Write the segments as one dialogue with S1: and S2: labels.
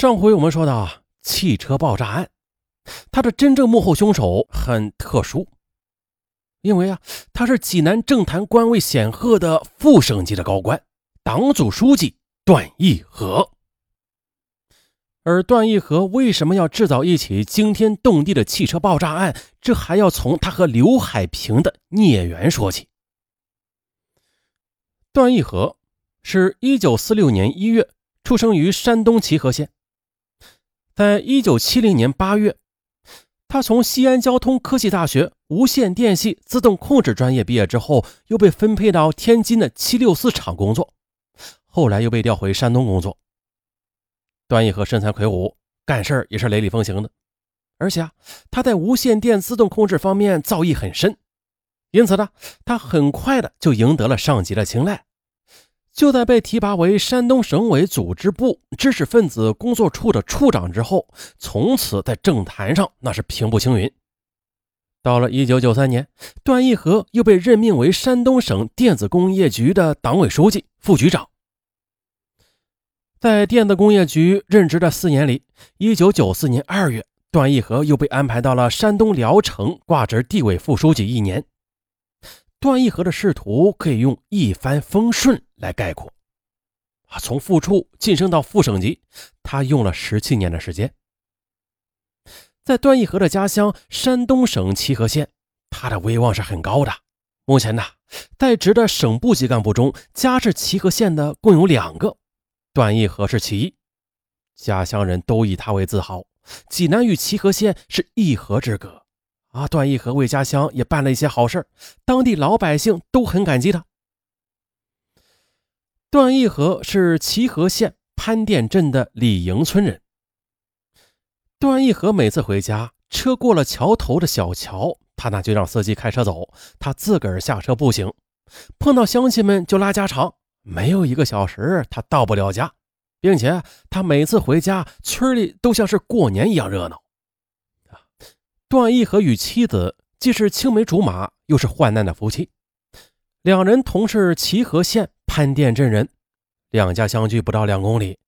S1: 上回我们说到汽车爆炸案，他的真正幕后凶手很特殊，因为啊，他是济南政坛官位显赫的副省级的高官，党组书记段义和。而段义和为什么要制造一起惊天动地的汽车爆炸案？这还要从他和刘海平的孽缘说起。段义和是一九四六年一月出生于山东齐河县，在一九七零年八月，他从西安交通科技大学无线电系自动控制专业毕业之后，又被分配到天津的七六四厂工作，后来又被调回山东工作。段义和身材魁梧，干事也是雷厉风行的，而且啊，他在无线电自动控制方面造诣很深，因此呢，他很快的就赢得了上级的青睐。就在被提拔为山东省委组织部知识分子工作处的处长之后，从此在政坛上那是平步青云。到了一九九三年，段义和又被任命为山东省电子工业局的党委书记、副局长。在电子工业局任职的四年里，一九九四年二月，段义和又被安排到了山东聊城挂职地委副书记一年。段义和的仕途可以用一帆风顺来概括。啊，从副处晋升到副省级，他用了十七年的时间。在段义和的家乡山东省齐河县，他的威望是很高的。目前呢，在职的省部级干部中，家是齐河县的共有两个。段义和是其一，家乡人都以他为自豪。济南与齐河县是一河之隔啊！段义和为家乡也办了一些好事当地老百姓都很感激他。段义和是齐河县潘店镇的李营村人。段义和每次回家，车过了桥头的小桥，他那就让司机开车走，他自个儿下车步行。碰到乡亲们就拉家常。没有一个小时，他到不了家，并且他每次回家，村里都像是过年一样热闹。段义和与妻子既是青梅竹马，又是患难的夫妻。两人同是齐河县潘店镇人，两家相距不到两公里。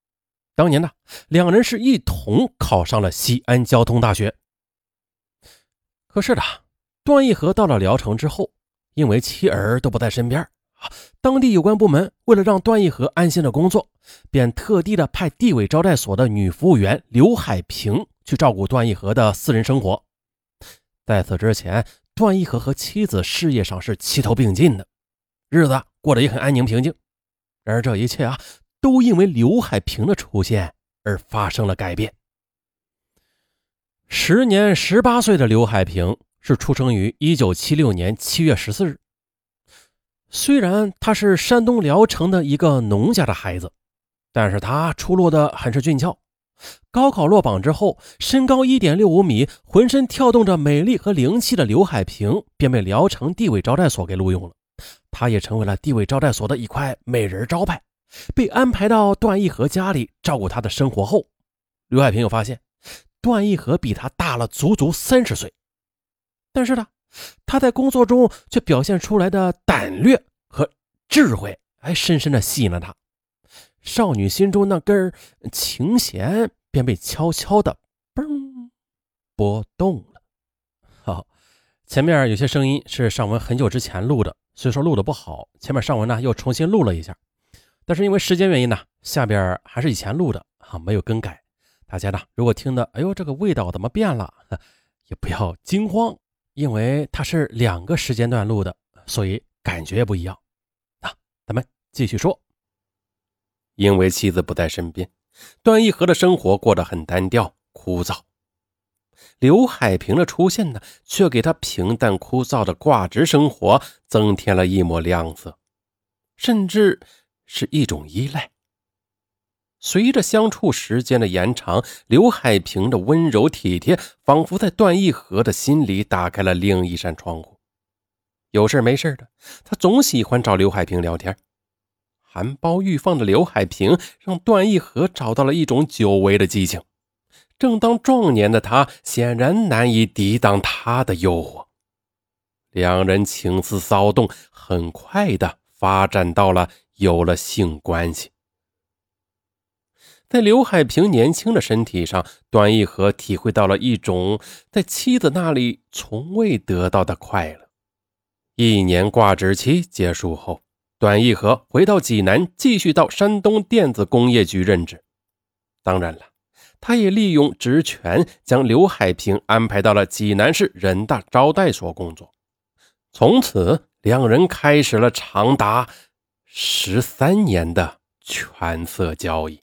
S1: 当年呢，两人是一同考上了西安交通大学。可是呢，段义和到了聊城之后，因为妻儿都不在身边。当地有关部门为了让段义和安心的工作，便特地的派地委招待所的女服务员刘海平去照顾段义和的私人生活。在此之前，段义和和妻子事业上是齐头并进的，日子过得也很安宁平静。然而这一切啊，都因为刘海平的出现而发生了改变。时年十八岁的刘海平是出生于一九七六年七月十四日。虽然他是山东聊城的一个农家的孩子，但是他出落的很是俊俏。高考落榜之后，身高一点六五米，浑身跳动着美丽和灵气的刘海平便被聊城地委招待所给录用了。他也成为了地委招待所的一块美人招牌。被安排到段义和家里照顾他的生活后，刘海平又发现段义和比他大了足足三十岁，但是呢。他在工作中却表现出来的胆略和智慧，还深深的吸引了他。少女心中那根琴弦便被悄悄的嘣拨动了。好，前面有些声音是尚文很久之前录的，所以说录的不好。前面上文呢又重新录了一下，但是因为时间原因呢，下边还是以前录的啊，没有更改。大家呢如果听的，哎呦这个味道怎么变了，也不要惊慌。因为它是两个时间段录的，所以感觉也不一样。那咱们继续说。因为妻子不在身边，段义和的生活过得很单调枯燥。刘海平的出现呢，却给他平淡枯燥的挂职生活增添了一抹亮色，甚至是一种依赖。随着相处时间的延长，刘海平的温柔体贴仿佛在段义和的心里打开了另一扇窗户。有事没事的，他总喜欢找刘海平聊天。含苞欲放的刘海平让段义和找到了一种久违的激情。正当壮年的他显然难以抵挡他的诱惑，两人情思骚动，很快的发展到了有了性关系。在刘海平年轻的身体上，段义和体会到了一种在妻子那里从未得到的快乐。一年挂职期结束后，段义和回到济南，继续到山东电子工业局任职。当然了，他也利用职权将刘海平安排到了济南市人大招待所工作。从此，两人开始了长达十三年的权色交易。